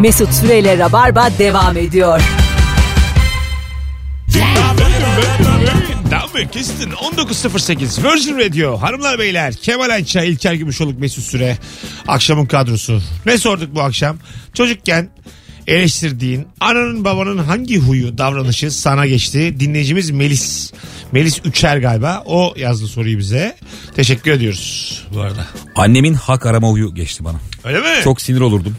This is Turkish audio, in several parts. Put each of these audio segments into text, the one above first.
Mesut Süreyle Rabarba devam ediyor. Tamam kestin. 19.08 Virgin Radio. Hanımlar beyler Kemal Ayça İlker Gümüşoluk Mesut Süre. Akşamın kadrosu. Ne sorduk bu akşam? Çocukken eleştirdiğin ananın babanın hangi huyu davranışı sana geçti? Dinleyicimiz Melis Melis Üçer galiba. O yazdı soruyu bize. Teşekkür ediyoruz bu arada. Annemin hak arama huyu geçti bana. öyle mi? Çok sinir olurdum.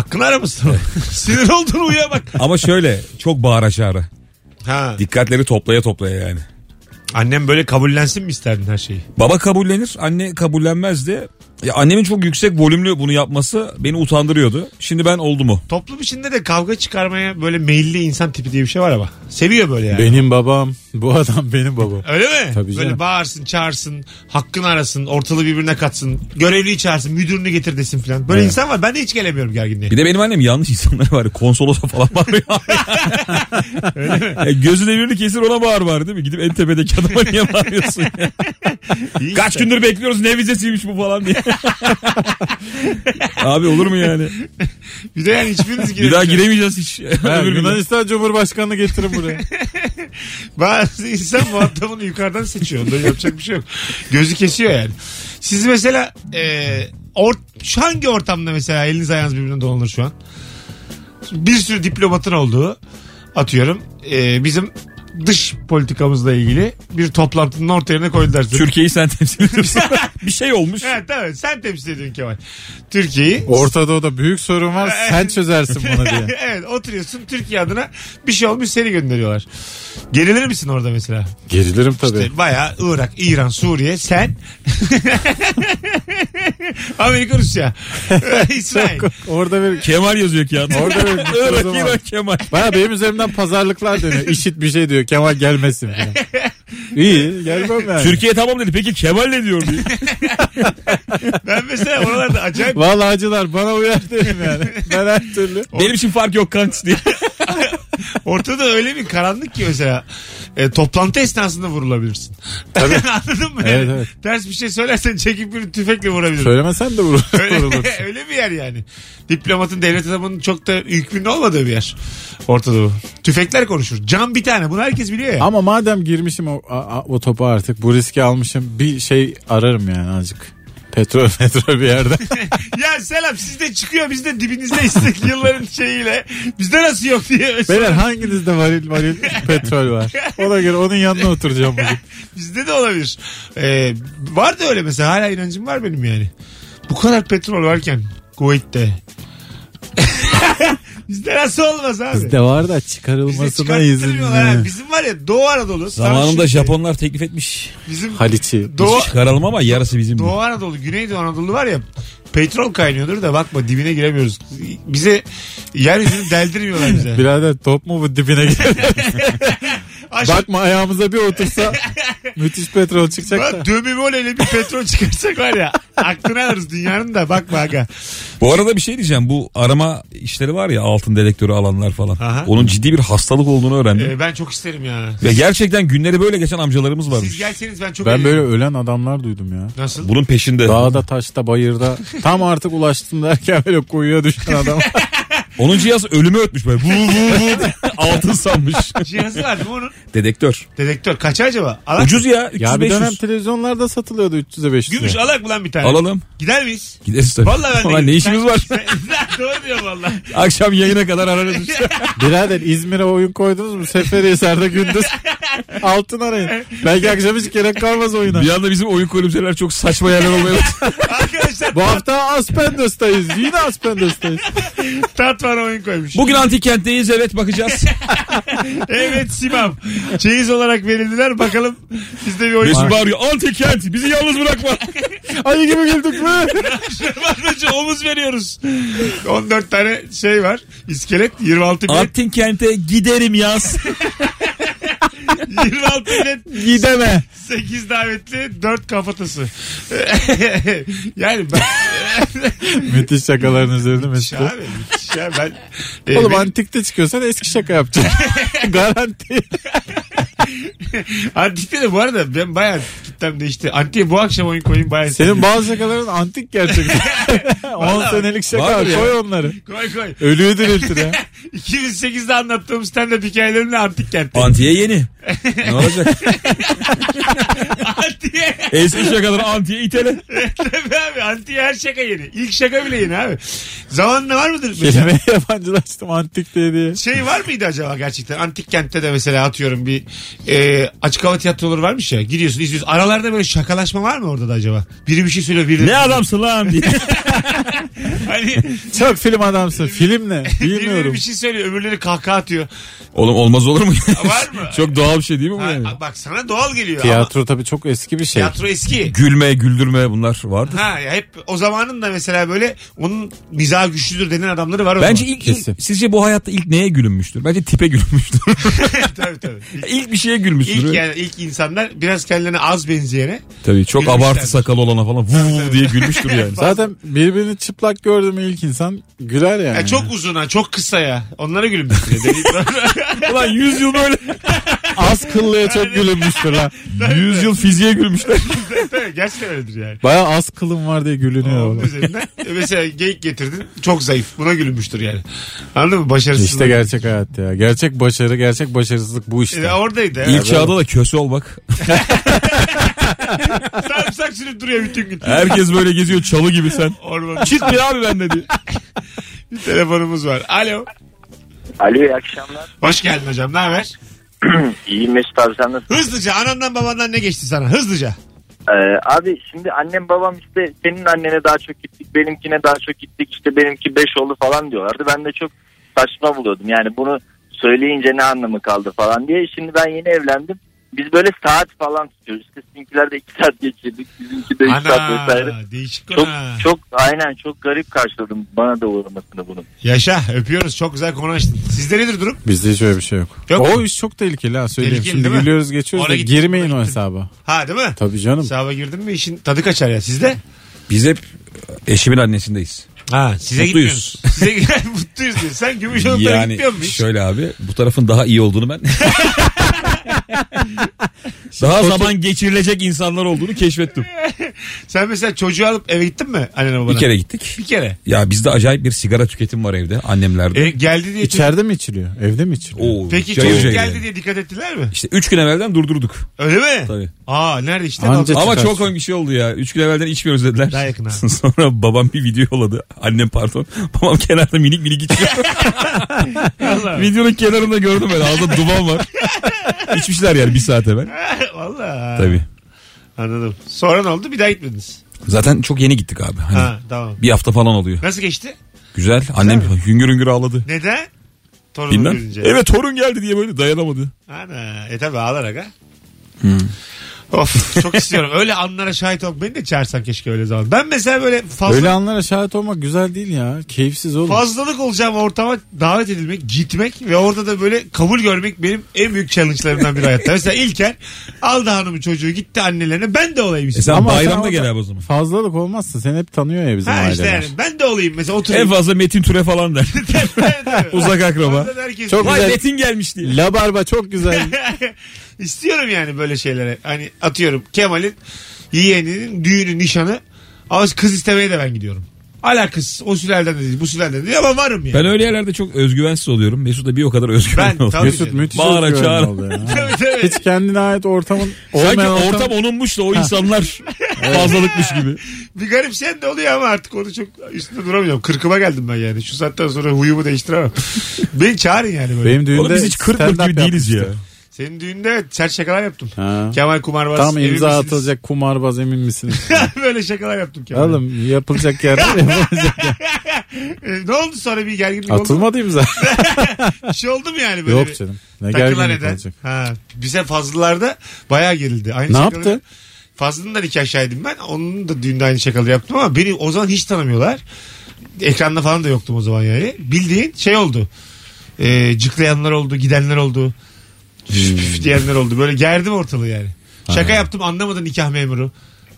Hakkını aramışsın sinir oldun uya bak Ama şöyle çok bağıra çağrı. ha. Dikkatleri toplaya toplaya yani. annem böyle kabullensin mi isterdin her şeyi Baba kabullenir, anne kabullenmezdi. Ya annemin çok yüksek volümlü bunu yapması beni utandırıyordu. Şimdi ben oldu mu? toplum içinde de kavga çıkarmaya böyle meyilli insan tipi diye bir şey var ama seviyor böyle yani Benim babam. Bu adam benim babam. Öyle mi? Tabii Böyle canım. bağırsın, çağırsın, hakkını arasın, ortalığı birbirine katsın, görevliyi çağırsın, müdürünü getir desin falan. Böyle insan var. Ben de hiç gelemiyorum gerginliğe. Bir de benim annem yanlış insanlar var. Konsolosa falan bağırıyor. e, gözü devirini kesir ona bağır var değil mi? Gidip en tepedeki adama niye bağırıyorsun ya? İyi Kaç işte. gündür bekliyoruz ne vizesiymiş bu falan diye. Abi olur mu yani? Bir de yani hiçbiriniz Bir daha giremeyeceksiniz. giremeyeceğiz hiç. Ha. Yunanistan Cumhurbaşkanı getirin buraya. Bazı insan muhatabını yukarıdan seçiyor. Onda yapacak bir şey yok. Gözü kesiyor yani. Siz mesela e, or, şu hangi ortamda mesela eliniz ayağınız birbirine dolanır şu an? Bir sürü diplomatın olduğu atıyorum. e, bizim dış politikamızla ilgili bir toplantının orta yerine koydular. seni. Türkiye'yi sen temsil ediyorsun. bir şey olmuş. Evet tamam sen temsil ediyorsun Kemal. Türkiye'yi. Orta Doğu'da büyük sorun var. Sen çözersin bunu diye. evet oturuyorsun Türkiye adına bir şey olmuş seni gönderiyorlar. Gerilir misin orada mesela? Gerilirim tabii. İşte bayağı Irak, İran, Suriye sen Amerika, Rusya, İsrail. Orada bir Kemal yazıyor ki yani. Orada bir Irak. İran, Kemal. Baya benim üzerimden pazarlıklar dönüyor. İşit bir şey diyor. Kemal gelmesin falan. İyi gelmem yani. Türkiye tamam dedi. Peki Kemal ne diyor diye. Ben mesela oralarda acayip Vallahi acılar bana uyar derim yani. Ben her türlü. Benim için fark yok kanks diye. ortada öyle bir karanlık ki mesela e, toplantı esnasında vurulabilirsin. Anladın mı? Evet, evet. Ters bir şey söylersen çekip bir tüfekle vurabilirsin. Söylemesen de vurur. Öyle, vurulur. öyle bir yer yani. Diplomatın devlet adamının çok da hükmünde olmadığı bir yer. Orta Doğu. Tüfekler konuşur. Cam bir tane. Bunu herkes biliyor ya. Ama madem girmişim o, a- o topa artık bu riski almışım bir şey ararım yani azıcık. Petrol petrol bir yerde. ya selam sizde çıkıyor biz de dibinizdeyiz yılların şeyiyle. Bizde nasıl yok diye. Beyler hanginizde varil varil petrol var? Ona göre onun yanına oturacağım bugün. Bizde de olabilir. Ee, var da öyle mesela hala inancım var benim yani. Bu kadar petrol varken Kuveyt'te. Bizde nasıl olmaz abi? Bizde var da çıkarılmasına izin. ha. Bizim var ya Doğu Anadolu. Zamanında Samsun, Japonlar teklif etmiş. Bizim Haliç'i. Doğu, Çıkaralım ama yarısı bizim. Doğu Anadolu, Güneydoğu Anadolu var ya petrol kaynıyordur da bakma dibine giremiyoruz. Bize yeryüzünü deldirmiyorlar bize. Birader top mu bu dibine girer? Aşağı, Bakma ayağımıza bir otursa müthiş petrol çıkacak da. Bak dömümolele bir petrol çıkarsak var ya aklını alırız dünyanın da bakma aga. Bu arada bir şey diyeceğim. Bu arama işleri var ya altın dedektörü alanlar falan. Aha. Onun ciddi bir hastalık olduğunu öğrendim. Ee, ben çok isterim ya. Ve gerçekten günleri böyle geçen amcalarımız varmış. Siz gelseniz ben çok Ben böyle eğlenirim. ölen adamlar duydum ya. Nasıl? Bunun peşinde. Dağda taşta bayırda tam artık ulaştım derken böyle kuyuya düşen adam. Onun cihazı ölümü ötmüş böyle. Bu bu bu. Altın sanmış. Cihazı var değil mi onun? Dedektör. Dedektör. Kaç acaba? Alak. Ucuz ya. 300 ya bir dönem 500. televizyonlarda satılıyordu 300'e 500'e. Gümüş alak mı lan bir tane? Alalım. Gider miyiz? Gideriz tabii. Vallahi ben de Ulan ne giderim. işimiz Sen- var? Sen- Doğru diyor valla. Akşam yayına kadar ararız. Birader İzmir'e oyun koydunuz mu? Seferihisar'da gündüz altın arayın. Belki akşam hiç gerek kalmaz oyuna. bir anda bizim oyun kulüpseler çok saçma yerler olmaya başladı. Arkadaşlar Bu hafta Aspendos'tayız. Yine Aspendos'tayız. tat var oyun koymuş. Bugün antik kentteyiz evet bakacağız. Evet Simam. Çeyiz olarak verildiler. Bakalım bizde bir oyun Mesut var. bağırıyor antik kent bizi yalnız bırakma. Ayı gibi güldük mü? Omuz veriyoruz. 14 tane şey var. İskelet 26 bilet. antik kente giderim yaz. 26 bilet. Gideme. 8 davetli 4 kafatası. yani ben Müthiş şakaların üzerinde Mesut. abi müthiş. ya. Ben, e, Oğlum benim- antikte çıkıyorsan eski şaka yapacaksın. Garanti. Antik'te de bu arada ben bayağı kitlem değişti. Antik'e bu akşam oyun koyayım bayağı. Senin bazı şakaların antik gerçekten. 10 senelik şaka Vardır ya. koy onları. Koy koy. Ölüyü diriltir ya. 2008'de anlattığım stand-up hikayelerimle Antik kentte. Antiye yeni. Ne olacak? Antik'e. Eski şakaları antiye itele. Tabii abi Antik'e her şaka yeni. İlk şaka bile yeni abi. Zamanında var mıdır? Mesela Kelimeyi yabancılaştım antik diye diye. şey var mıydı acaba gerçekten? Antik kentte de mesela atıyorum bir e, açık hava tiyatroları varmış ya. Gidiyorsun izliyorsun. Aralarda böyle şakalaşma var mı orada da acaba? Biri bir şey söylüyor. Biri Ne adamsın lan diye. Hani Çok film adamsın. Film ne? biri Bilmiyorum. bir şey söylüyor. Öbürleri kahkaha atıyor. Oğlum olmaz olur mu? Var mı? Çok doğal bir şey değil mi bu Ha, yani? bak sana doğal geliyor. Tiyatro tabii çok eski bir şey. tiyatro eski. Gülme, güldürme bunlar vardı. Ha ya hep o zamanın da mesela böyle onun mizahı güçlüdür denen adamları var Bence ilk, Kesin. ilk- sizce bu hayatta ilk neye gülünmüştür? Bence tipe gülünmüştür. tabii tabii. İlk, ilk bir şeye gülmüştür. ilk yani ilk insanlar biraz kendilerine az benzeyene Tabii çok abartı sakal olana falan vuv diye gülmüştür yani. Zaten birbirini çıplak gördü mü ilk insan güler yani. ya çok uzuna çok kısaya onlara gülmüştür. Ulan 100 yıl böyle Az kıllıya çok gülünmüştür lan. 100 yıl fiziğe gülmüşler. Tabii, Gerçekten öyledir yani. Baya az kılım var diye gülünüyor. Onun oğlum. üzerinden e, mesela geyik getirdin çok zayıf buna gülünmüştür yani. Anladın mı? Başarısızlık. İşte gerçek hayat ya. Gerçek başarı, gerçek başarısızlık bu işte. E, oradaydı. İlk çağda da köse ol bak. Sarımsak sürüp duruyor bütün gün. Herkes böyle geziyor çalı gibi sen. Orman. Çıkmıyor abi ben dedi. Bir telefonumuz var. Alo. Alo iyi akşamlar. Hoş geldin hocam. Ne haber? İyi Mesut abi sen nasılsın? Hızlıca anandan babandan ne geçti sana? Hızlıca. Ee, abi şimdi annem babam işte senin annene daha çok gittik benimkine daha çok gittik işte benimki 5 oldu falan diyorlardı. Ben de çok saçma buluyordum yani bunu söyleyince ne anlamı kaldı falan diye. Şimdi ben yeni evlendim. Biz böyle saat falan tutuyoruz. İşte sizinkiler de 2 saat geçirdik. Bizimki de 3 saat vesaire. Ana değişik Çok konu. ha. çok aynen çok garip karşıladım bana da uğramasını bunun. Yaşa öpüyoruz. Çok güzel konu açtın. Sizde nedir durum? Bizde hiç öyle bir şey yok. Yok o mu? iş çok tehlikeli ha söyleyeyim. Tehlikeli Şimdi mi? gülüyoruz geçiyoruz Oraya da gittim, girmeyin buraya o gittim. hesaba. Ha değil mi? Tabii canım. Hesaba girdin mi işin tadı kaçar ya. Sizde? Biz hep eşimin annesindeyiz. Ha size Mutluyuz. Size mutluyuz diyor. Sen Gümüşoluklara Yani gitmiyor musun şöyle abi bu tarafın daha iyi olduğunu ben daha zaman geçirilecek insanlar olduğunu keşfettim. Sen mesela çocuğu alıp eve gittin mi annene babana? Bir kere gittik. Bir kere. Ya bizde acayip bir sigara tüketim var evde annemlerde. E, geldi diye İçeride mi içiliyor? Evde mi içiliyor? Oo, Peki cayır çocuk cayır geldi yani. diye dikkat ettiler mi? İşte 3 gün evvelden durdurduk. Öyle mi? Tabii. Aa nerede işte? Anca- Ama çıkar. çok komik şey oldu ya. 3 gün evvelden içmiyoruz dediler. Daha yakın ha. Sonra babam bir video yolladı. Annem pardon. Babam kenarda minik minik içiyor. Videonun kenarında gördüm ben. Ağzında duman var. İçmişler yani bir saat evvel. Valla. Tabii. Anladım. Sonra ne oldu? Bir daha gitmediniz. Zaten çok yeni gittik abi. Hani Ha tamam. bir hafta falan oluyor. Nasıl geçti? Güzel. Annem hüngür hüngür ağladı. Neden? Torunu Bilmem. görünce. Evet torun geldi diye böyle dayanamadı. Ana. E tabi ağlar aga. Of çok istiyorum. Öyle anlara şahit ol. Beni de çağırsan keşke öyle zaman. Ben mesela böyle fazla, Öyle anlara şahit olmak güzel değil ya. Keyifsiz oğlum. fazlalık olacağım ortama davet edilmek, gitmek ve orada da böyle kabul görmek benim en büyük challenge'larımdan biri hayatta. Mesela İlker aldı hanımı çocuğu gitti annelerine ben de olayım E istedim. sen Ama sen bayramda orada- gel abi o zaman. Fazlalık olmazsa seni hep tanıyor ya bizim Ha işte aileler. yani ben de olayım mesela En oturayım. fazla Metin Türe falan der. Uzak akraba. Herkes- Çok Vay güzel. Metin gelmiş diye. La barba çok güzel. İstiyorum yani böyle şeylere. Hani atıyorum Kemal'in yeğeninin düğünü, nişanı. Ama kız istemeye de ben gidiyorum. Alakası o sülalden de değil bu sülalden de değil ama varım yani. Ben öyle yerlerde çok özgüvensiz oluyorum. Mesut da bir o kadar özgüvenli Ben oluyor. tabii Mesut müthiş Bağıra özgüvenli çağıra. oldu ya. Tabii, tabii. Hiç kendine ait ortamın Sanki olmayan ortam onunmuş da o insanlar fazlalıkmış gibi. Bir garip sen de oluyor ama artık onu çok üstünde duramıyorum. Kırkıma geldim ben yani. Şu saatten sonra huyumu değiştiremem. Beni çağırın yani böyle. Benim düğünde Oğlum biz hiç kırk kırk stand-up gibi değiliz ya. yapmıştı. Senin düğünde sert şakalar yaptım. Ha. Kemal Kumarbaz. Tam emin imza misiniz? atılacak kumarbaz emin misiniz? böyle şakalar yaptım Kemal. Oğlum yapılacak yer yapılacak yer. E, ne oldu sonra bir gerginlik oldu mu? Atılmadı imza. Bir şey oldu mu yani böyle? bir- Yok canım. Ne gerginlik eden. olacak. Ha, bize fazlalarda bayağı gerildi. Aynı Ne şakaları- yaptı? Fazlının da nikah şahidim ben. Onun da düğünde aynı şakaları yaptım ama beni o zaman hiç tanımıyorlar. Ekranda falan da yoktum o zaman yani. Bildiğin şey oldu. Ee, cıklayanlar oldu, gidenler oldu. Püf püf diyenler oldu. Böyle gerdim ortalığı yani. Şaka yaptım anlamadı nikah memuru.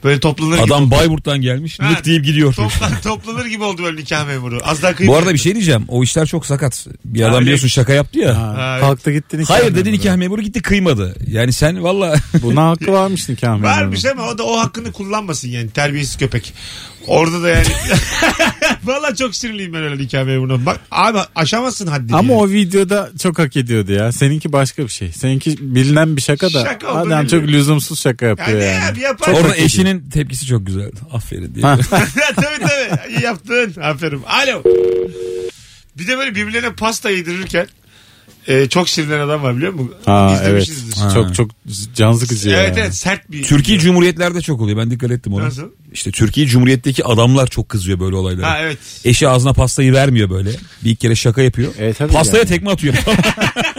Böyle toplanır gibi. Adam Bayburt'tan gelmiş Ha, lık deyip gidiyor. Toplan, toplanır gibi oldu böyle nikah memuru. Az daha kıyım. Bu arada bir şey diyeceğim. O işler çok sakat. Bir adam öyle biliyorsun şaka yaptı ya. Ha, Ha, evet. kalktı gitti nikah Hayır dedi memuru. nikah memuru gitti kıymadı. Yani sen valla Buna hakkı varmış nikah memuru. Varmış ama o da o hakkını kullanmasın yani terbiyesiz köpek. Orada da yani Valla çok sinirliyim ben öyle nikah memuruna. Bak abi aşamazsın haddini. Ama yani. o videoda çok hak ediyordu ya. Seninki başka bir şey. Seninki bilinen bir şaka da. Şaka olduğunu adam çok lüzumsuz şaka yapıyor Yani, yani. abi yapar. orada eşinin tepkisi çok güzel. Aferin diye. tabii tabii. İyi yaptın. Aferin. Alo. Bir de böyle birbirlerine pasta yedirirken e, çok sinirlenen adam var biliyor musun? Ha evet. İzlemişsinizdir. Çok çok can sıkıcı ya. Evet evet sert bir. Türkiye Cumhuriyetlerde çok oluyor. Ben dikkat ettim ona. Nasıl? İşte Türkiye Cumhuriyet'teki adamlar çok kızıyor böyle olaylara. Ha evet. Eşi ağzına pastayı vermiyor böyle. Bir iki kere şaka yapıyor. Evet, tabii Pastaya yani. tekme atıyor.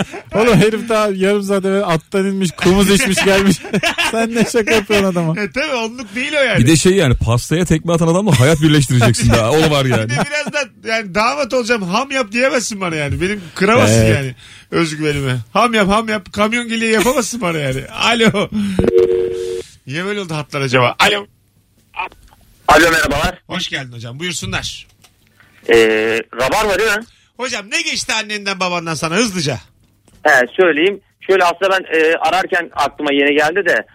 Oğlum herif daha yarım saat evvel attan inmiş kumuz içmiş gelmiş. Sen ne şaka yapıyorsun adama? E tabii onluk değil o yani. bir de şey yani pastaya tekme atan adamla hayat birleştireceksin daha. O var yani. Bir de birazdan yani damat olacağım ham yap diyemezsin bana yani. Benim kıramazsın Evet. yani özgüvenimi. Ham yap ham yap kamyon geliyor yapamazsın bana yani. Alo. Niye böyle oldu hatlar acaba? Alo. Alo merhabalar. Hoş geldin hocam buyursunlar. Ee, rabar var değil mi? Hocam ne geçti annenden babandan sana hızlıca? He söyleyeyim. Şöyle aslında ben e, ararken aklıma yeni geldi de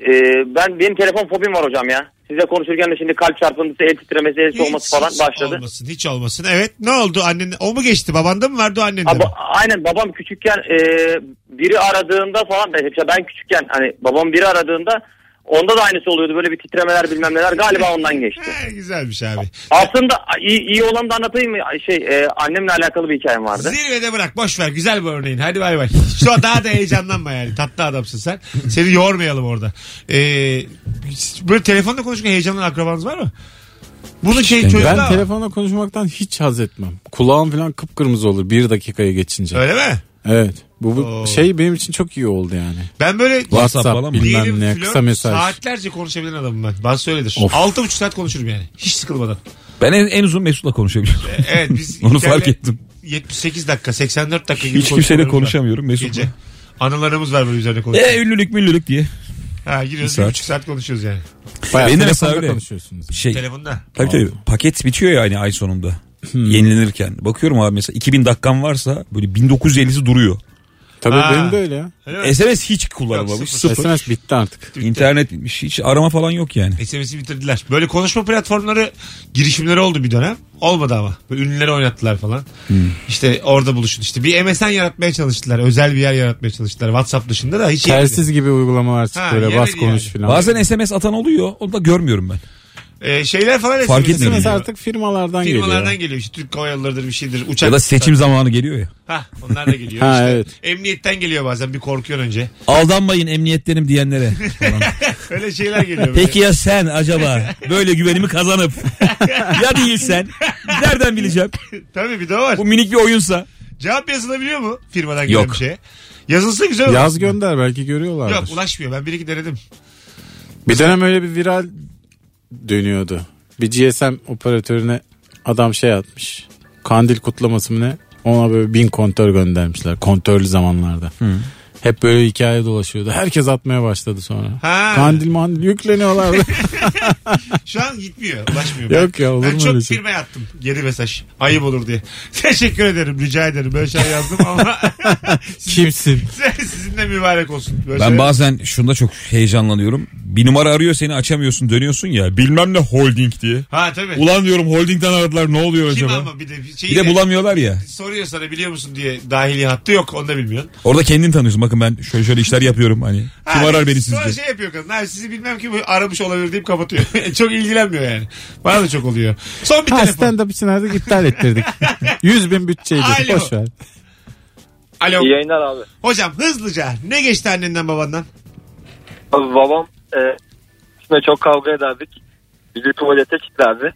e, ben benim telefon fobim var hocam ya. Size konuşurken de şimdi kalp çarpıntısı, el titremesi, el soğuması falan hiç başladı. olmasın hiç olmasın. Evet ne oldu annen o mu geçti babanda mı vardı o annende Ha, mi? aynen babam küçükken e, biri aradığında falan ben, ben küçükken hani babam biri aradığında onda da aynısı oluyordu böyle bir titremeler bilmem neler galiba ondan geçti. He, güzelmiş abi. Aslında iyi, iyi olanı da anlatayım mı? Şey e, annemle alakalı bir hikayem vardı. Zirvede bırak boş ver güzel bir örneğin hadi bay bay. Şu an daha da heyecanlanma yani tatlı adamsın sen. Seni yormayalım orada. Ee, böyle telefonda konuşurken heyecanlanan akrabanız var mı? Bunu şey Ben çocuklar Ben telefonla konuşmaktan hiç haz etmem. Kulağım falan kıpkırmızı olur bir dakikaya geçince. Öyle mi? Evet. Bu, bu Oo. şey benim için çok iyi oldu yani. Ben böyle WhatsApp falan mı? bilmem diyelim ne flört, kısa mesaj. saatlerce konuşabilen adamım ben. Bazı öyledir. Of. Altı buçuk saat konuşurum yani. Hiç sıkılmadan. Ben en, en uzun Mesut'la konuşabiliyorum. Evet biz Onu İlker'le fark ettim. 78 dakika 84 dakika gibi Hiç kimseyle konuşmalarımız var. konuşamıyorum Mesut'la. Gece. Anılarımız var böyle üzerine konuşuyoruz. E ünlülük müllülük diye. ha giriyoruz bir saat. bir buçuk saat konuşuyoruz yani. Bayağı Benim de telefonda mesela öyle. konuşuyorsunuz. Şey, Telefonda. tabii tabii paket bitiyor ya hani ay sonunda. Yenilenirken. Bakıyorum abi mesela 2000 dakikam varsa böyle 1950'si duruyor. Tabii Ha. benim de öyle ya. SMS hiç kullanılmamış. Yok, sıfır. sıfır. SMS bitti artık. İnternet bitmiş. Hiç arama falan yok yani. SMS'i bitirdiler. Böyle konuşma platformları girişimleri oldu bir dönem. Olmadı ama. Böyle ünlüleri oynattılar falan. İşte orada buluşun. İşte bir MSN yaratmaya çalıştılar. Özel bir yer yaratmaya çalıştılar. WhatsApp dışında da hiç yemedi. Telsiz gibi uygulamalar çıktı Ha, böyle yemedi bas konuş yani. filan. Bazen SMS atan oluyor. Onu da görmüyorum ben. Ee, şeyler falan Fark etmiyorum. SMS geliyor. artık firmalardan, Firmalardan geliyor. geliyor. İşte Türk Hava Yolları'dır bir şeydir. Uçak. Ya da seçim zamanı geliyor ya. Ha, onlar da geliyor. Ha, işte evet. Emniyetten geliyor bazen bir korkuyor önce. Aldanmayın emniyetlerim diyenlere. falan. Öyle şeyler geliyor. böyle. Peki ya sen acaba böyle güvenimi kazanıp ya değilsen nereden bileceğim? Tabii bir de o var. Bu minik bir oyunsa. Cevap yazılabiliyor mu firmadan gelen Yok. bir şeye? Yazılsa güzel olur. Yaz gönder belki görüyorlardır. Yok ulaşmıyor. Ben bir iki denedim. Bir dönem öyle bir viral dönüyordu. Bir GSM operatörüne adam şey atmış. Kandil kutlaması mı ne? Ona böyle bin kontör göndermişler. Kontörlü zamanlarda. Hep böyle hikaye dolaşıyordu. Herkes atmaya başladı sonra. Ha. Kandil mandil yükleniyorlardı. Şu an gitmiyor. Ulaşmıyor. Yok Ben- ya, olur Ben mu çok öyle şey? firmaya attım. Geri mesaj. Ayıp olur diye. Teşekkür ederim. Rica ederim. Böyle şey yazdım ama Kimsin? sizinle mübarek olsun. Böyle Ben şeyler- bazen şunda çok heyecanlanıyorum. Bir numara arıyor seni açamıyorsun dönüyorsun ya. Bilmem ne holding diye. Ha tabii. Ulan diyorum holdingden aradılar ne oluyor Kim acaba? ama bir de şeyi Bir de bulamıyorlar ya. soruyor sana biliyor musun diye dahili hattı yok onu da bilmiyorsun. Orada kendin tanıyorsun. Bakın ben şöyle şöyle işler yapıyorum hani. Kim Ha, arar beni Sonra sizce? şey yapıyor kadın. Abi sizi bilmem kim aramış olabilir deyip kapatıyor. çok ilgilenmiyor yani. Bana da çok oluyor. Son bir Ha telefon. stand up için artık iptal ettirdik. 100 bin bütçeydi. Alo. Boş ver. Alo. İyi yayınlar abi. Hocam hızlıca ne geçti annenden babandan? Abi babam e, üstüne çok kavga ederdik. Bizi tuvalete kilitlerdi.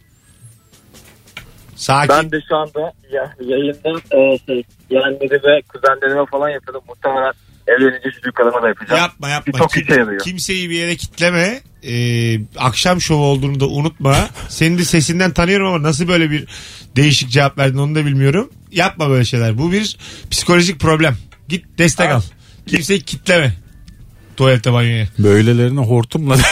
Sakin. Ben de şu anda ya, yayında e, şey, yeğenleri ve kuzenlerime falan yapıyordum. Muhtemelen evlenince çocuk adama da yapacağım. Yapma yapma. Çok Kim- işe yarıyor. kimseyi bir yere kitleme. Ee, akşam şovu olduğunu da unutma. Senin de sesinden tanıyorum ama nasıl böyle bir değişik cevap verdin onu da bilmiyorum. Yapma böyle şeyler. Bu bir psikolojik problem. Git destek al. Kimseyi kitleme. Tuvalete banyoya. Böylelerine hortumla.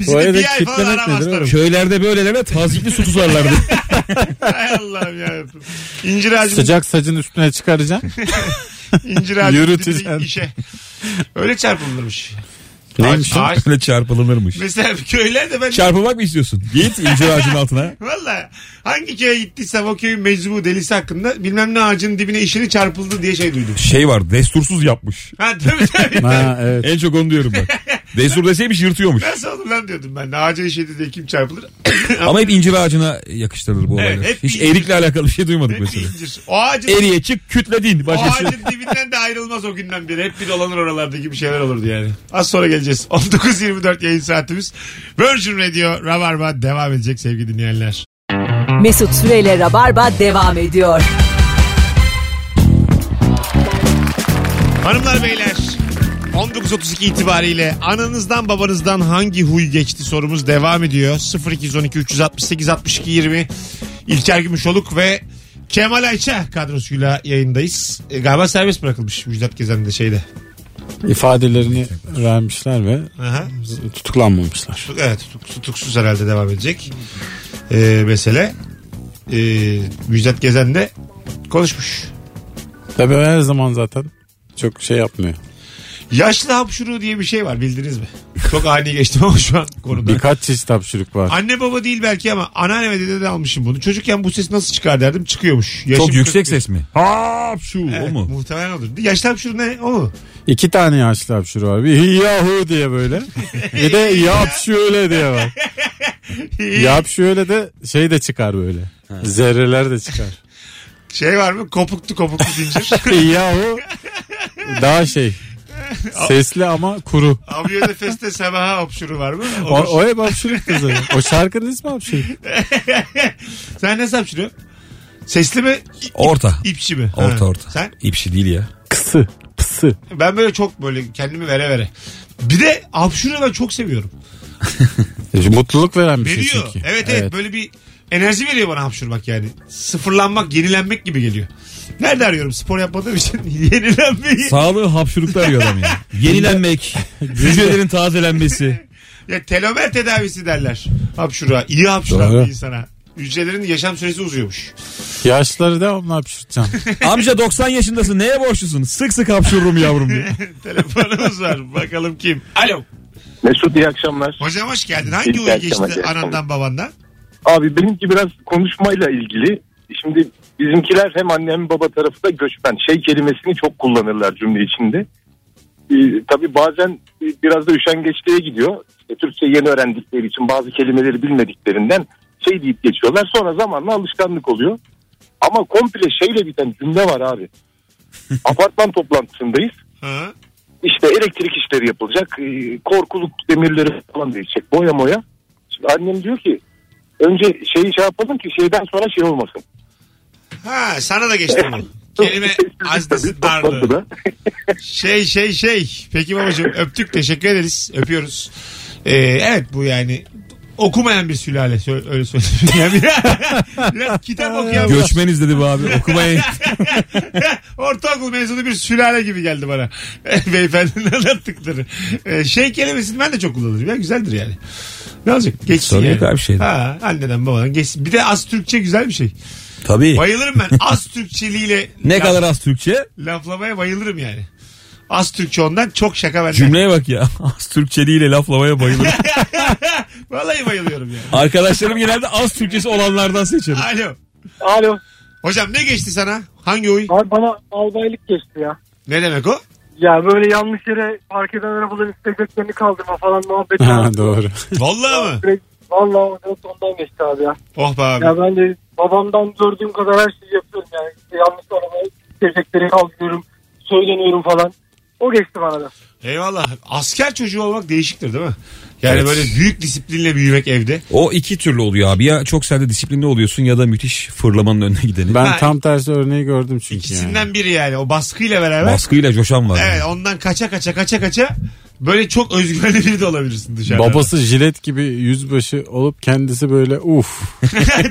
Bizi de bir ay falan kilitlemek aramaz nedir tabii. Köylerde böylelerine tazikli su tutarlardı. Hay Allah'ım yarabbim. İncir ağacının, Sıcak sacın üstüne çıkaracaksın. incir ağacının Yürüteceksin. işe. Öyle çarpılırmış. Neymiş o? Ağaç- Öyle çarpılınırmış. Mesela köylerde ben Çarpılmak mı istiyorsun? Git incir ağacının altına. Valla hangi köye gittiysem o köyün meczubu delisi hakkında bilmem ne ağacının dibine işini çarpıldı diye şey duydum. Şey var destursuz yapmış. Ha tabii tabii. Ha evet. En çok onu diyorum bak. Destur deseymiş yırtıyormuş. Nasıl olur lan diyordum ben de ağaca işedi diye kim çarpılır? Ama hep incir ağacına yakıştırılır bu Evet, olaylar. hep Hiç incir. erikle alakalı bir şey duymadık Hep mesela. incir. O ağacın, Eriye çık kütledin. o Başkası. ağacın dibinden de ayrılmaz o günden beri. Hep bir dolanır oralarda gibi şeyler olurdu yani. Az sonra geleceğiz. 19.24 yayın saatimiz. Virgin Radio Rabarba devam edecek sevgili dinleyenler. Mesut Süreyle Rabarba devam ediyor. Hanımlar beyler 19.32 itibariyle ananızdan babanızdan hangi huy geçti sorumuz devam ediyor. 0212 368 62 20 İlker Gümüşoluk ve Kemal Ayça kadrosuyla yayındayız. E, galiba serbest bırakılmış Müjdat Gezen de şeyde. İfadelerini vermişler ve Aha. tutuklanmamışlar. Evet tutuk- tutuksuz herhalde devam edecek. E, mesele e, Müjdat Gezen de konuşmuş. Tabii her zaman zaten çok şey yapmıyor. Yaşlı hapşuruğu diye bir şey var bildiniz mi? Çok ani geçtim ama şu an konuda. Birkaç çeşit hapşırık var. Anne baba değil belki ama anneanneme dede de almışım bunu. Çocukken bu ses nasıl çıkar derdim çıkıyormuş. Yaşım Çok yüksek 41. ses mi? Hap şu Evet, o mu? Muhtemelen olur. Yaşlı hapşuru ne o mu? İki tane yaşlı hapşırı var. Bir yahu diye böyle. Bir de yap şöyle diye var. Yap şöyle de şey de çıkar böyle. Zerreler de çıkar. Şey var mı? Kopuktu kopuktu zincir. yahu daha şey sesli ama kuru. Aviyede feste sabaha hapşuru var mı? O, Olur. o hep hapşırık kızı. O şarkının ismi hapşırık. Sen nasıl hapşuruyorsun? Sesli mi? Orta. İpçi mi? Orta Ha. orta. Sen? İpşi değil ya. Kısı. Pısı. Ben böyle çok böyle kendimi vere vere. Bir de hapşuruğu ben çok seviyorum. E, Mutluluk veren bir şey Veriyor. çünkü. Evet, evet böyle bir enerji veriyor bana hapşurmak yani. Sıfırlanmak, yenilenmek gibi geliyor. Nerede arıyorum spor yapmadığım için yenilenmeyi. Sağlığı hapşurukta arıyor adam ya. Yenilenmek, hücrelerin tazelenmesi. Ya telomer tedavisi derler hapşuruğa. İyi hapşuran Doğru. bir insana. Hücrelerin yaşam süresi uzuyormuş. Yaşları devamlı hapşırtacaksın. Amca 90 yaşındasın neye borçlusun? Sık sık hapşururum yavrum diye. Telefonumuz var. Bakalım kim? Alo. Mesut iyi akşamlar. Hocam hoş geldin. Hangi İyi akşamlar, geçti iyi akşamlar. anandan babandan? Abi benimki biraz konuşmayla ilgili. Şimdi bizimkiler hem anne hem baba tarafı da göçmen. Şey kelimesini çok kullanırlar cümle içinde. Ee, tabii bazen biraz da üşengeçliğe gidiyor. İşte Türkçe yeni öğrendikleri için bazı kelimeleri bilmediklerinden şey deyip geçiyorlar. Sonra zamanla alışkanlık oluyor. Ama komple şeyle biten cümle var abi. Apartman toplantısındayız. İşte elektrik işleri yapılacak. e, Korkuluk demirleri falan değişecek. Boya moya. Şimdi annem diyor ki önce şeyi şey yapalım ki şeyden sonra şey olmasın. ha sana da geçti bu. Kelime darlığı. Toplantıda. Şey şey şey. Peki babacığım öptük teşekkür ederiz. Öpüyoruz. Ee, evet bu yani okumayan bir sülale sö- öyle söyleyeyim. Yani biraz kitap okuyan Göçmeniz dedi bu abi okumaya. Ortaokul mezunu bir sülale gibi geldi bana. Beyefendinin anlattıkları. Ee, şey kelimesini ben de çok kullanırım ya güzeldir yani. Ne olacak? Geçsin Sorun yani. yok abi şeyde. Ha, anneden babadan geçsin. Bir de az Türkçe güzel bir şey. Tabii. Bayılırım ben. Az Türkçeliğiyle Ne laf- kadar az Türkçe? laflamaya bayılırım yani. Az Türkçe ondan çok şaka benden. Cümleye bak ya. Az Türkçeliğiyle laflamaya bayılırım. Vallahi bayılıyorum yani. Arkadaşlarım genelde az Türkçesi olanlardan seçerim. Alo. Alo. Hocam ne geçti sana? Hangi oy? Abi bana albaylık geçti ya. Ne demek o? Ya böyle yanlış yere park eden arabaların isteklerini kaldırma falan muhabbet. ha, doğru. Vallahi? Direkt, vallahi o ondan geçti abi ya. Oh be abi. Ya ben de babamdan gördüğüm kadar her şeyi yapıyorum yani. İşte yanlış arabaya istekleri kaldırıyorum. Söyleniyorum falan. O geçti bana da. Eyvallah. Asker çocuğu olmak değişiktir değil mi? Yani Evet. böyle büyük disiplinle büyümek evde. O iki türlü oluyor abi. Ya çok sende disiplinli oluyorsun ya da müthiş fırlamanın önüne gideni. Ben Ha. tam tersi örneği gördüm çünkü İkisinden yani. biri yani. O baskıyla beraber. Baskıyla coşan var. Evet ondan kaça kaça kaça kaça Böyle çok özgüvenli biri de olabilirsin dışarıda. Babası jilet gibi yüzbaşı olup kendisi böyle uf.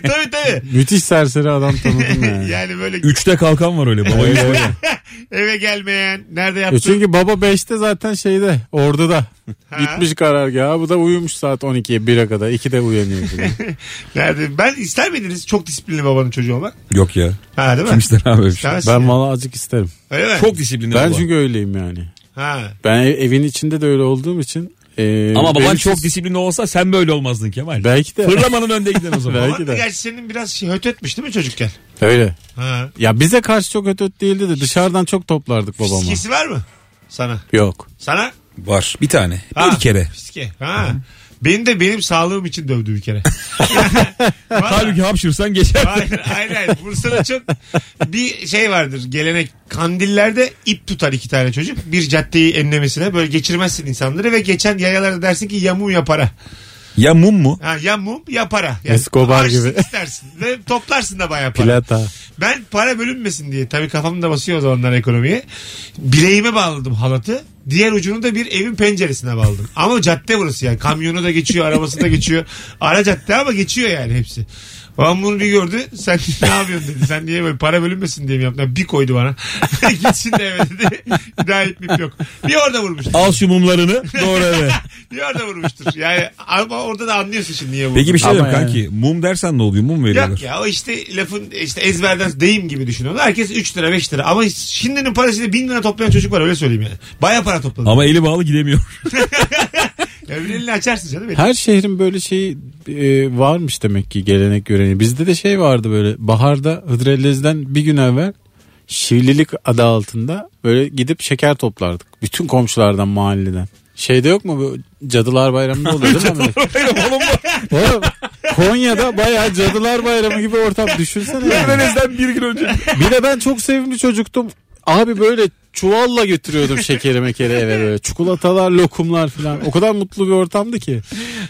tabii tabii. Müthiş serseri adam tanıdım yani. Yani böyle Üçte kalkan var öyle baba. Öyle, öyle. eve gelmeyen, nerede Ya yaptın? çünkü baba 5'te zaten şeyde orduda. Gitmiş karargaha. Bu da uyumuş saat 12'ye 1'e kadar. 2'de uyanıyor. Nerede? Ben ister miydiniz çok disiplinli babanın çocuğu olmak? Yok ya. Ha değil mi? Kim ister abi şey? Ben valla azıcık isterim. Öyle mi? Çok disiplinli Ben baba. çünkü öyleyim yani. Ha. Ben ev- evin içinde de öyle olduğum için. e, Ama baban benim çok siz- disiplinli olsa sen böyle olmazdın Kemal. Belki de. Fırlamanın önde giden o zaman. Belki Baban de. gerçi senin biraz şey, höt etmiş değil mi çocukken? Öyle. Ha. Ya bize karşı çok ötöt değildi de dışarıdan çok toplardık babama. Fiskesi var mı? Sana. Yok. Sana? Var bir tane. Ha, Bir kere. Fiske. Ha. Beni de benim sağlığım için dövdü bir kere. Vallahi. Halbuki hapşırsan geçer. Hayır hayır hayır. Bursa'da çok bir şey vardır gelenek. Kandillerde ip tutar iki tane çocuk. Bir caddeyi enlemesine böyle geçirmezsin insanları ve geçen yayalarda dersin ki ya mum ya mum mu? Ha, ya mum ya para. Yani Escobar gibi. istersin ve toplarsın da bayağı para. Plata. Ben para bölünmesin diye tabii kafamda basıyor o zamanlar ekonomiye. Bileğime bağladım halatı. Diğer ucunu da bir evin penceresine bağladım. Ama cadde burası yani. Kamyonu da geçiyor, arabası da geçiyor. Ara cadde ama geçiyor yani hepsi. Babam bunu bir gördü. Sen ne yapıyorsun dedi. Sen niye böyle para bölünmesin diye mi yaptın? Bir koydu bana. Gitsin de eve dedi. Bir daha ip ip yok. Bir orada vurmuştur. Al şu mumlarını doğru eve. Bir orada vurmuştur. Yani ama orada da anlıyorsun şimdi niye vurdu. Peki bir şey Ama diyeyim yani. kanki. Mum dersen ne oluyor? Mum mu veriyorlar? Yok ya o işte lafın işte ezberden deyim gibi düşünüyorlar. Herkes 3 lira 5 lira ama şimdinin parasıyla 1000 lira toplayan çocuk var öyle söyleyeyim yani. Baya para topladı. Ama eli bağlı gidemiyor. Öbür elini açarsın canım. benim. Her şehrin böyle şeyi e, varmış demek ki gelenek göreni. Bizde de şey vardı böyle baharda Hıdrellez'den bir gün evvel Şivlilik adı altında böyle gidip şeker toplardık. Bütün komşulardan mahalleden. Şeyde yok mu bu Cadılar Bayramı'nda oluyor değil mi? Oğlum, Konya'da bayağı Cadılar Bayramı gibi ortam düşünsene. yani. Bir gün önce. Bir de ben çok sevimli çocuktum. Abi böyle çuvalla götürüyordum şekeri mekeri eve böyle. Çikolatalar, lokumlar falan. O kadar mutlu bir ortamdı ki.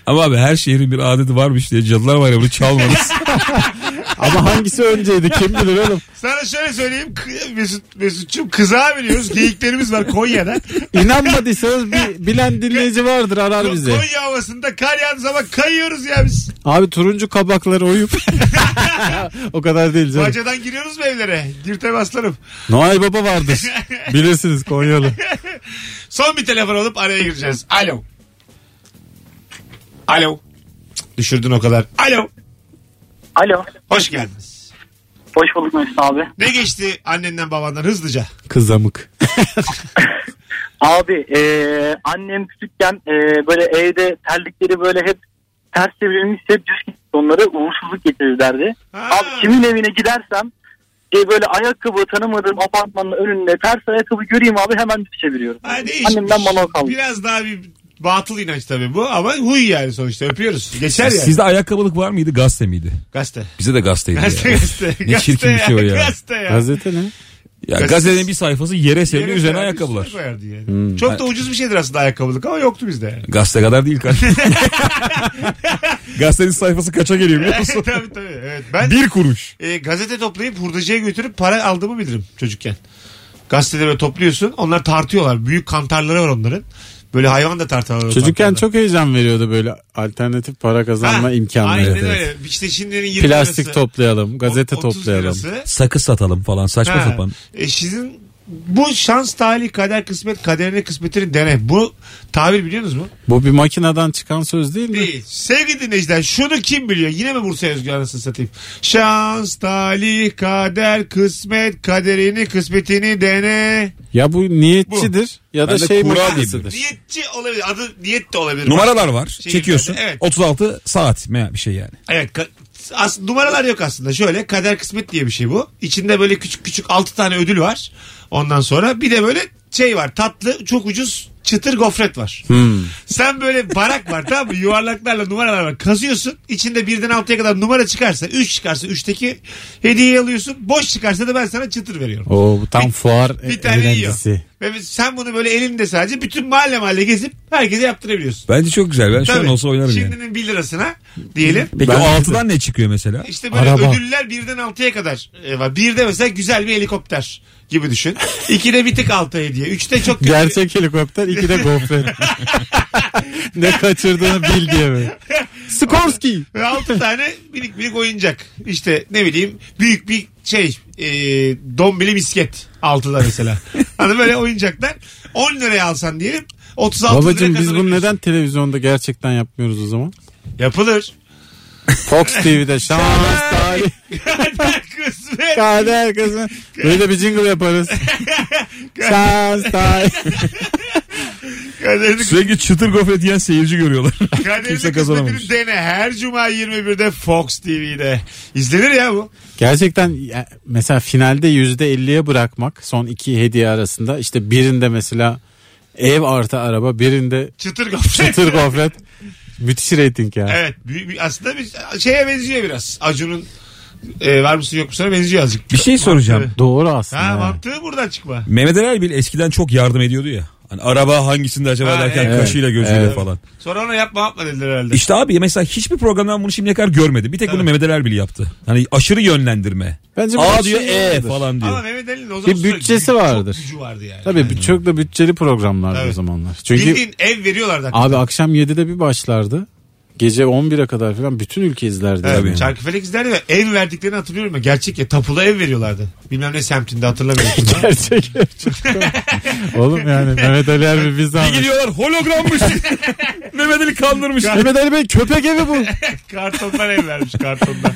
Ama abi her şehrin bir adeti varmış diye Cadılar Bayramı'nı çalmanız. Ama hangisi önceydi kim bilir oğlum. Sana şöyle söyleyeyim Mesut, Mesut'cum kızağa biliyoruz. Geyiklerimiz var Konya'da. İnanmadıysanız bir bilen dinleyici vardır arar bizi. Konya havasında kar yağdığı zaman kayıyoruz ya biz. Abi turuncu kabakları oyup. o kadar değil canım. Bacadan giriyoruz mu evlere? Girte baslarım. Noel Baba vardır. Bilirsiniz Konyalı. Son bir telefon alıp araya gireceğiz. Alo. Alo. Düşürdün o kadar. Alo. Alo. Hoş geldiniz. Hoş bulduk Mesut abi. Ne geçti annenden babandan hızlıca? Kızamık. Abi e, annem küçükken e, böyle evde terlikleri böyle hep ters çevrilmiş hep düz gitti onları uğursuzluk getirirlerdi. Ha. Abi kimin evine gidersem e, böyle ayakkabı tanımadığım apartmanın önünde ters ayakkabı göreyim abi hemen düz çeviriyorum. Ha. Annemden bana kaldı. Biraz daha bir batıl inanç tabii bu ama huy yani sonuçta öpüyoruz. Geçer yani. Sizde ayakkabılık var mıydı gazete miydi? Gazete. Bize de gazeteydi Gazete ya. gazete. Ne çirkin bir şey o ya. Gazete ya. Gazete ne? Ya Gazete- gazetenin bir sayfası yere serili Yere üzerine koyardı, ayakkabılar. üstüne koyardı yani. Çok da ucuz bir şeydir aslında ayakkabılık ama yoktu bizde yani. Gazete kadar değil kanka. Gazetenin sayfası kaça geliyor biliyor musun? tabii tabii. Evet. Ben bir kuruş. e, gazete toplayıp hurdacıya götürüp para aldığımı bilirim çocukken. Gazeteleri böyle topluyorsun. Onlar tartıyorlar. Büyük kantarları var onların. Böyle hayvan da tartarlar. o Çocukken kantarları. çok heyecan veriyordu böyle alternatif para kazanma Ha, imkanları. Aynen öyle. İşte şimdinin 20 Plastik lirası, toplayalım, gazete 30 toplayalım. lirası. Sakız satalım falan saçma Ha. sapan. E sizin bu şans talih kader kısmet kaderine kısmetini dene. Bu tabir biliyorsunuz mu? Bu bir makineden çıkan söz değil mi? Değil. Sevgili dinleyiciler şunu kim biliyor? Yine mi Bursa Özgür anasını satayım? Şans, talih, kader, kısmet, kaderini, kısmetini dene. Ya bu niyetçidir ya da Ben de şey kura makinesidir. Niyetçi olabilir. Adı niyet de olabilir. Numaralar var. Şehirlerde, Çekiyorsun. evet. 36 saat veya bir şey yani. Evet. ka- as- numaralar yok aslında. Şöyle kader kısmet diye bir şey bu. İçinde böyle küçük küçük 6 tane ödül var. Ondan sonra bir de böyle şey var. Tatlı çok ucuz çıtır gofret var. Hmm. Sen böyle barak var tamam mı? Yuvarlaklarla numaralar var. Kazıyorsun. İçinde birden altıya kadar numara çıkarsa, 3 çıkarsa 3'teki hediyeyi alıyorsun. Boş çıkarsa da ben sana çıtır veriyorum. Oo, bu tam fuar Bir tane yiyor. eğlencesi. Ve sen bunu böyle elinde sadece bütün mahalle mahalle gezip herkese yaptırabiliyorsun. Bence çok güzel. Ben şu an Tabii. olsa oynarım yani. Şimdinin 1 lirasına diyelim. Peki Ben- o altıdan ne çıkıyor mesela? İşte böyle Araba. ödüller birden altıya kadar e, var. Birde mesela güzel bir helikopter gibi düşün. İkide bir tık altı hediye. Üçte çok kötü. Gerçek helikopter iki de gofret. ne kaçırdığını bil diye böyle. Skorski. Ve 6 tane minik minik oyuncak. İşte ne bileyim büyük bir şey e, dombili misket altıda mesela. hani böyle oyuncaklar 10 liraya alsan diyelim 36 Babacım liraya biz bunu neden televizyonda gerçekten yapmıyoruz o zaman? Yapılır. Fox TV'de şans Kader kısmet. kader kızım. Böyle bir jingle yaparız. şans tarih. Kaderini, Sürekli çıtır gofret yiyen seyirci görüyorlar. Kimse kazanamamış. dene. Her cuma 21'de Fox TV'de. İzlenir ya bu. Gerçekten ya, mesela finalde yüzde elliye bırakmak son iki hediye arasında işte birinde mesela ev artı araba birinde Çıtır gofret. çıtır gofret müthiş reyting ya. Evet. büyük bir- aslında bir şeye benziyor biraz. Acun'un e, var mısın yok musun'a benziyor azıcık. Bir şey soracağım. Mantığı. Doğru aslında. Ha ya. mantığı buradan çıkma. Mehmet Ali Erbil eskiden çok yardım ediyordu ya. Hani araba hangisinde acaba Ha, derken evet. kaşıyla gözüyle Evet. falan. Sonra ona yapma yapma dediler herhalde. İşte abi mesela hiçbir programdan bunu şimdiye kadar görmedim. Bir tek bunu. Mehmet Ali Erbil yaptı. Hani aşırı yönlendirme. Bence bu A bir diyor şey E vardır. falan diyor. Ama Mehmet Ali'nin o zaman Bir sürekli bütçesi çok vardır. gücü vardı yani. Tabii Yani. çok da bütçeli programlardı Evet. o zamanlar. Çünkü Bildiğin ev veriyorlardı. abi akşam 7'de bir başlardı. Gece 11'e kadar falan bütün ülke izlerdi. Evet, yani. Çarkıfelek izlerdi ve ev verdiklerini hatırlıyorum ya. Gerçek ya tapulu ev veriyorlardı. Bilmem ne semtinde hatırlamıyorum. Gerçek. Oğlum yani Mehmet Ali Erbil biz Bir gidiyorlar hologrammış. Mehmet Ali kandırmış. Mehmet Ali Bey köpek evi bu. kartondan ev vermiş kartondan.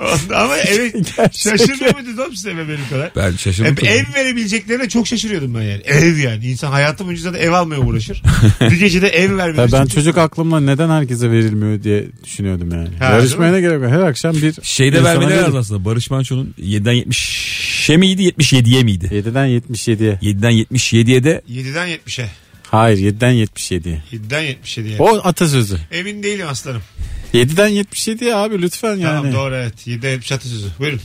Ondan- Ama eve şaşırmıyor muydunuz oğlum siz eve benim kadar? Ben şaşırdım. Hep ev verebileceklerine çok şaşırıyordum ben yani. Ev yani. İnsan hayatı boyunca zaten ev almaya uğraşır. bir gecede ev. Tabii ben çocuk aklımla neden herkese verilmiyor diye düşünüyordum yani. Ha, Yarışmaya ne gerek var? Her akşam bir Şeyde vermeleri lazım aslında. Barış Manço'nun 7'den 70'e miydi 77'ye miydi? 7'den 77'ye. 7'den 77'ye de 7'den 70'e. Hayır 7'den 77'ye. 7'den 77'ye. O atasözü. Emin değilim aslanım. 7'den 77'ye abi lütfen yani. Tamam doğru evet. 7'den 70 atasözü. Buyurun.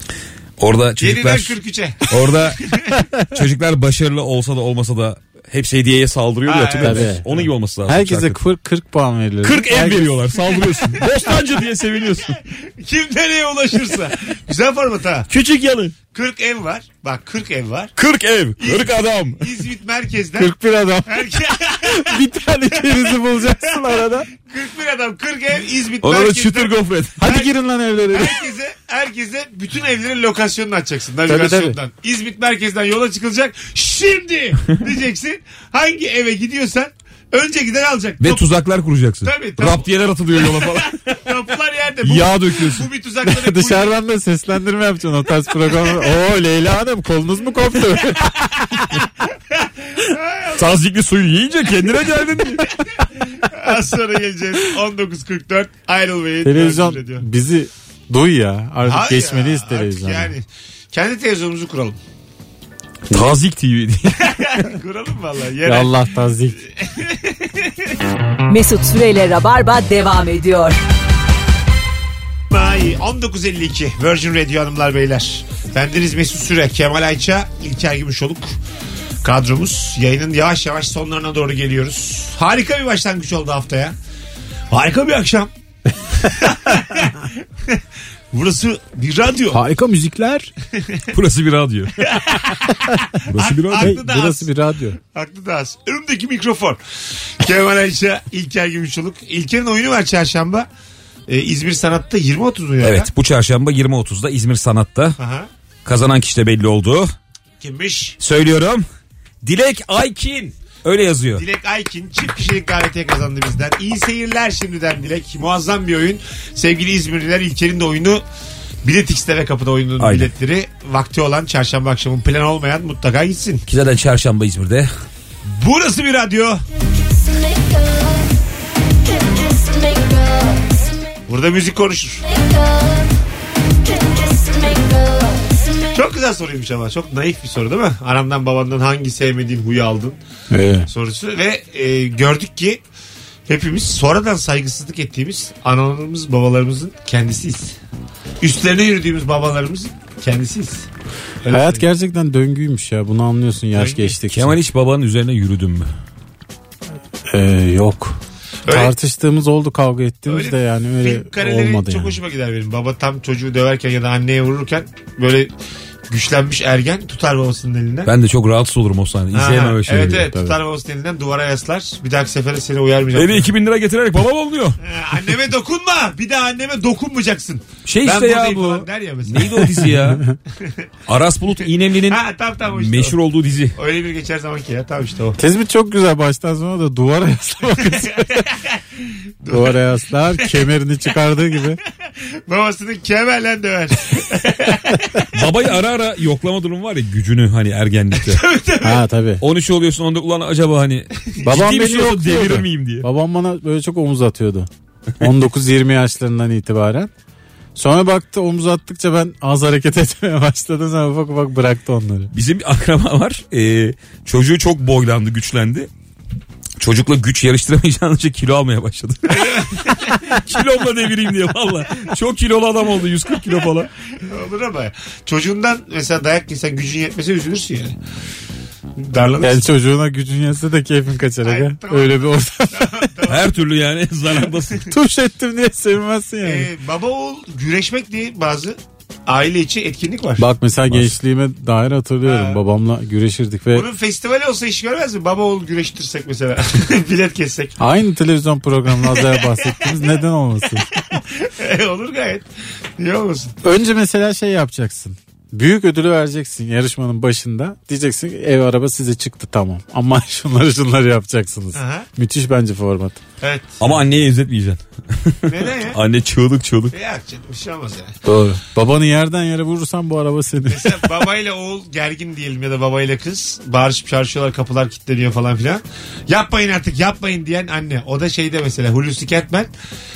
orada 7'den çocuklar 43'e. orada çocuklar başarılı olsa da olmasa da hepsi hediyeye saldırıyordu Ha, ya hatırlıyor evet. musun? Onun gibi olması lazım. Herkese şarkı. 40, 40 puan verilir. 40 ev Herkes- veriyorlar saldırıyorsun. Bostancı diye seviniyorsun. Kim nereye ulaşırsa. Güzel format ha. Küçük yanı. 40 ev var. Bak 40 ev var. 40 ev. 40 adam. İzmit merkezden. 41 adam. Herke- bir tane kerizi bulacaksın arada. 41 adam 40 ev İzmit Ona da çıtır gofret. Hadi girin lan evlere. Herkese, herkese bütün evlerin lokasyonunu açacaksın. Navigasyondan. İzmit merkezden yola çıkılacak. Şimdi diyeceksin. Hangi eve gidiyorsan önce gider alacak. Ve Top- tuzaklar kuracaksın. Tabii, tabii. Raptiyeler atılıyor yola falan. Kapılar yerde. Bu, Yağ döküyorsun. bu bir tuzakları. Dışarıdan da seslendirme yapacaksın o tarz programı. Oo Leyla Hanım kolunuz mu koptu? Tazikli suyu yiyince kendine geldin diye. Az sonra geleceğiz. 19.44 ayrılmayın. Televizyon bizi duy ya. Artık Hayır geçmeliyiz ya, artık televizyona. Yani kendi televizyonumuzu kuralım. Tazik TV diye. kuralım vallahi. Ya Yerel. Allah tazik. Mesut Süreyle Rabarba devam ediyor. Ay, 19.52 Virgin Radio hanımlar beyler. Bendeniz Mesut Süre, Kemal Ayça, İlker Gümüşoluk kadromuz. Yayının yavaş yavaş sonlarına doğru geliyoruz. Harika bir başlangıç oldu haftaya. Harika bir akşam. Burası bir radyo. Harika müzikler. Burası bir radyo. Burası bir radyo. Hey, Aklı da burası az. bir radyo. Haklı da az. Önümdeki mikrofon. Kemal Ayça, İlker Gümüşoluk. İlker'in oyunu var çarşamba. Ee, İzmir Sanat'ta 20.30 mu ya? Evet bu çarşamba 20.30'da İzmir Sanat'ta. Aha. Kazanan kişi de belli oldu. Kimmiş? Söylüyorum. Dilek Aykin. Öyle yazıyor. Dilek Aykin çift kişilik davetiye kazandı bizden. İyi seyirler şimdiden Dilek. Muazzam bir oyun. Sevgili İzmirliler İlker'in de oyunu Bilet X'te ve kapıda oyunun Aynen. biletleri vakti olan çarşamba akşamı plan olmayan mutlaka gitsin. Ki zaten çarşamba İzmir'de. Burası bir radyo. Burada müzik konuşur. Çok güzel soruymuş ama. Çok naif bir soru değil mi? Anamdan babandan hangi sevmediğin huyu aldın Evet. sorusu. Ve e, gördük ki hepimiz sonradan saygısızlık ettiğimiz analarımız babalarımızın kendisiyiz. Üstlerine yürüdüğümüz babalarımızın kendisiyiz. Öyle Hayat söyleyeyim. gerçekten döngüymüş ya. Bunu anlıyorsun yaş Döngü. geçtikçe. Kemal hiç babanın üzerine yürüdün mü? Ee, yok. Öyle- Tartıştığımız oldu kavga ettiğimiz Öyle de yani öyle Film kareleri olmadı çok yani. hoşuma gider benim. Baba tam çocuğu döverken ya da anneye vururken böyle güçlenmiş ergen tutar babasının elinden. Ben de çok rahatsız olurum o sahne. İzleyemem öyle şeyleri. Evet evet Tabii. tutar babasının elinden duvara yaslar. Bir dahaki sefere seni uyarmayacağım. Eve 2000 lira getirerek babam oluyor. Ee, anneme dokunma. Bir daha anneme dokunmayacaksın. Şey Ben işte ya buradayım bu. falan der ya mesela. Neydi o dizi ya? Aras Bulut İynemli'nin Ha tamam tamam işte meşhur olduğu dizi. o. Öyle bir geçer zamanki ya. Tamam işte o. Tespit çok güzel baştan sona da duvara yaslamak. duvara yaslar kemerini çıkardığı gibi. Babasını kemerle döver. Babayı ara ara yoklama durumu var ya gücünü hani ergenlikte. Ha tabii. 13 oluyorsun onda ulan acaba hani Babam ciddi bir beni şey olsa yokluyordu. devirir miyim diye. Babam bana böyle çok omuz atıyordu. 19-20 yaşlarından itibaren. Sonra baktı omuz attıkça ben az hareket etmeye başladım. Sonra ufak ufak bıraktı onları. Bizim bir akraba var. Ee, çocuğu çok boylandı, güçlendi. Çocukla güç yarıştıramayacağın için kilo almaya başladı. Kilomla devireyim diye valla. Çok kilolu adam oldu 140 kilo falan. Olur ama çocuğundan mesela dayak yesen gücün yetmese üzülürsün yani. Darlanırsın. Yani çocuğuna gücün yetse de keyfin kaçar. Ay, aga. tamam. Öyle bir ortam. Her türlü yani zarardasın. Tuş ettim diye sevinmezsin yani. Ee, baba oğul güreşmek diye bazı aile içi etkinlik var. Bak mesela gençliğime dair hatırlıyorum. Ha. Babamla güreşirdik ve Bunun festivali olsa iş görmez mi? Baba oğul güreştirsek mesela. Bilet kessek. aynı televizyon programında az önce bahsettiğimiz neden olmasın? Ee, Olur gayet. Niye olmasın? Önce mesela şey yapacaksın. Büyük ödülü vereceksin yarışmanın başında. Diyeceksin ev araba size çıktı tamam. Ama şunları şunları yapacaksınız. Aha. Müthiş bence format. Evet. Ama anneye izletmeyeceksin. Neden ya? Anne çığlık çığlık. Ya canım, bir şey olmaz yani. Doğru. Babanı yerden yere vurursan bu araba senin. Mesela babayla oğul gergin diyelim ya da babayla kız bağırışıp çarşıyorlar kapılar kilitleniyor falan filan. Yapmayın artık yapmayın diyen anne. O da şeyde mesela Hulusi Kentmen.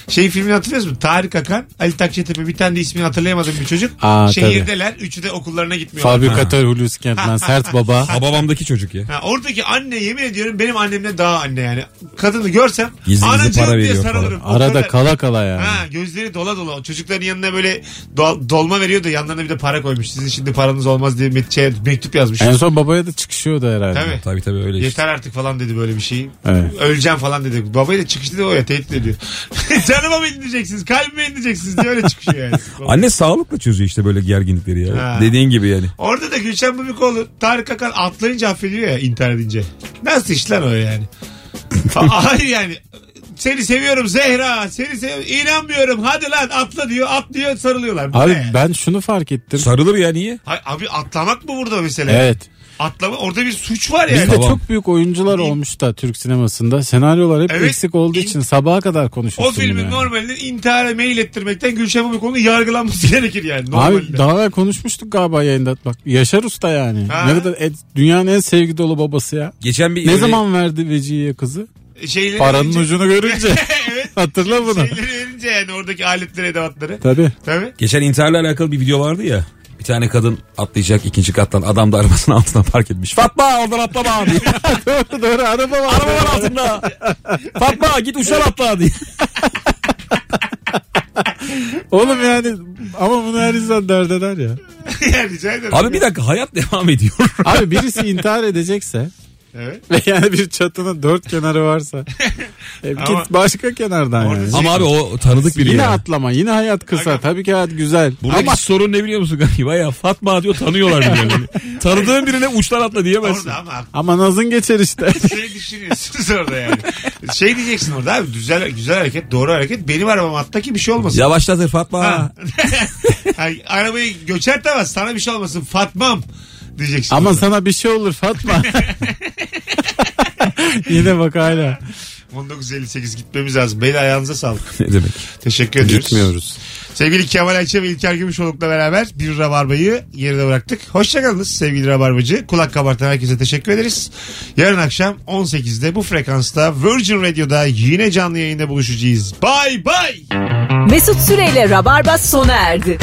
Şey filmini hatırlıyor musun? Tarık Akan, Ali Takçetepe bir tane de ismini hatırlayamadığım bir çocuk. Aa, Şehirdeler. Üçü de okullarına gitmiyorlar. Fabrikatör Hulusi Kentmen sert baba. Ha babamdaki çocuk ya. Ha, oradaki anne yemin ediyorum benim annemden daha anne yani. Kadını görsem Gizli gizli anacığım para diye veriyor sarılırım. O Arada kadar- kala kala yani. Ha gözleri dola dola. O Çocukların yanına böyle dol- dolma veriyor da yanlarına bir de para koymuş. Sizin şimdi paranız olmaz diye met- şey, mektup yazmış. En son babaya da çıkışıyordu herhalde. Tabii. Tabii tabii öyle işte. Yeter artık falan dedi böyle bir şey. Evet. Öleceğim falan dedi. Çıkışta da o ya tehdit ediyor. Canıma mı indireceksiniz? Kalbime indireceksiniz diye öyle çıkışıyor yani. Anne sağlıkla çözüyor işte böyle gerginlikleri ya. Ha. Dediğin gibi yani. Orada da Gülşen Bubikoğlu Tarık Akan atlayınca affediyor ya intihar edince. Nasıl iş lan o yani? Ha- Hayır yani. Seni seviyorum Zehra. Seni seviyorum. İnanmıyorum. Hadi lan atla diyor. Atlıyor sarılıyorlar. Bu Abi ne? ben şunu fark ettim. Sarılır ya niye? Hay- abi atlamak mı burada mesela? Evet. Atlama orada bir suç var yani. Bizde Tamam. çok büyük oyuncular olmuş da Türk sinemasında. Senaryolar hep Evet. eksik olduğu İn- için sabaha kadar O konuşursun bunu filmin yani. normalinde intihara mail ettirmekten Gülşen Bubikoğlu'nun yargılanması gerekir yani. Normalde. Abi daha evvel konuşmuştuk galiba yayında. Bak Yaşar Usta yani. Ha. Ne kadar et- dünyanın en sevgi dolu babası ya. Geçen bir Ne öyle- zaman verdi Vecihi'ye kızı? Şeyleri Paranın verince- ucunu görünce. evet. Hatırla bunu. Şeyleri verince yani oradaki aletleri edevatları. Tabii. Tabii. Geçen intiharla alakalı bir video vardı ya. Bir tane kadın atlayacak ikinci kattan. Adam da arabasının altına park etmiş. Fatma oradan atlama diye. doğru doğru araba var. Araba var altında. Fatma git uçtan atla diye. Oğlum yani ama bunu her insan dert eder ya. yani rica ederim. Abi bir dakika hayat devam ediyor. Abi birisi intihar edecekse Evet. ve yani bir çatının dört kenarı varsa e, Ama- başka kenardan Orada yani. Ama abi o tanıdık biri Yine ya. atlama yine hayat kısa tabii ki hayat güzel. Buradaki Ama sorun ne biliyor musun galiba ya? Fatma diyor tanıyorlar birbirlerini. Tanıdığın birine uçtan atla diyemezsin. Orada ama ama nazın geçer işte. şey düşünüyorsunuz orada yani. Şey diyeceksin orada abi güzel güzel hareket doğru hareket benim arabam atla ki bir şey olmasın. Yavaşlatır Fatma. Ha. Ay, arabayı göçertemez sana bir şey olmasın Fatmam diyeceksin. ama orada. sana bir şey olur Fatma. Yine bak hala. 19.58 gitmemiz lazım. Beyler ayağınıza sağlık. ne demek? Teşekkür ediyoruz. Gitmiyoruz. Sevgili Kemal Ayça ve İlker Gümüşoluk'la beraber bir rabarbayı geride bıraktık. Hoşçakalınız sevgili rabarbacı. Kulak kabartan herkese teşekkür ederiz. Yarın akşam 18'de bu frekansta Virgin Radio'da yine canlı yayında buluşacağız. Bye bye. Mesut Süreyle Rabarba sona erdi.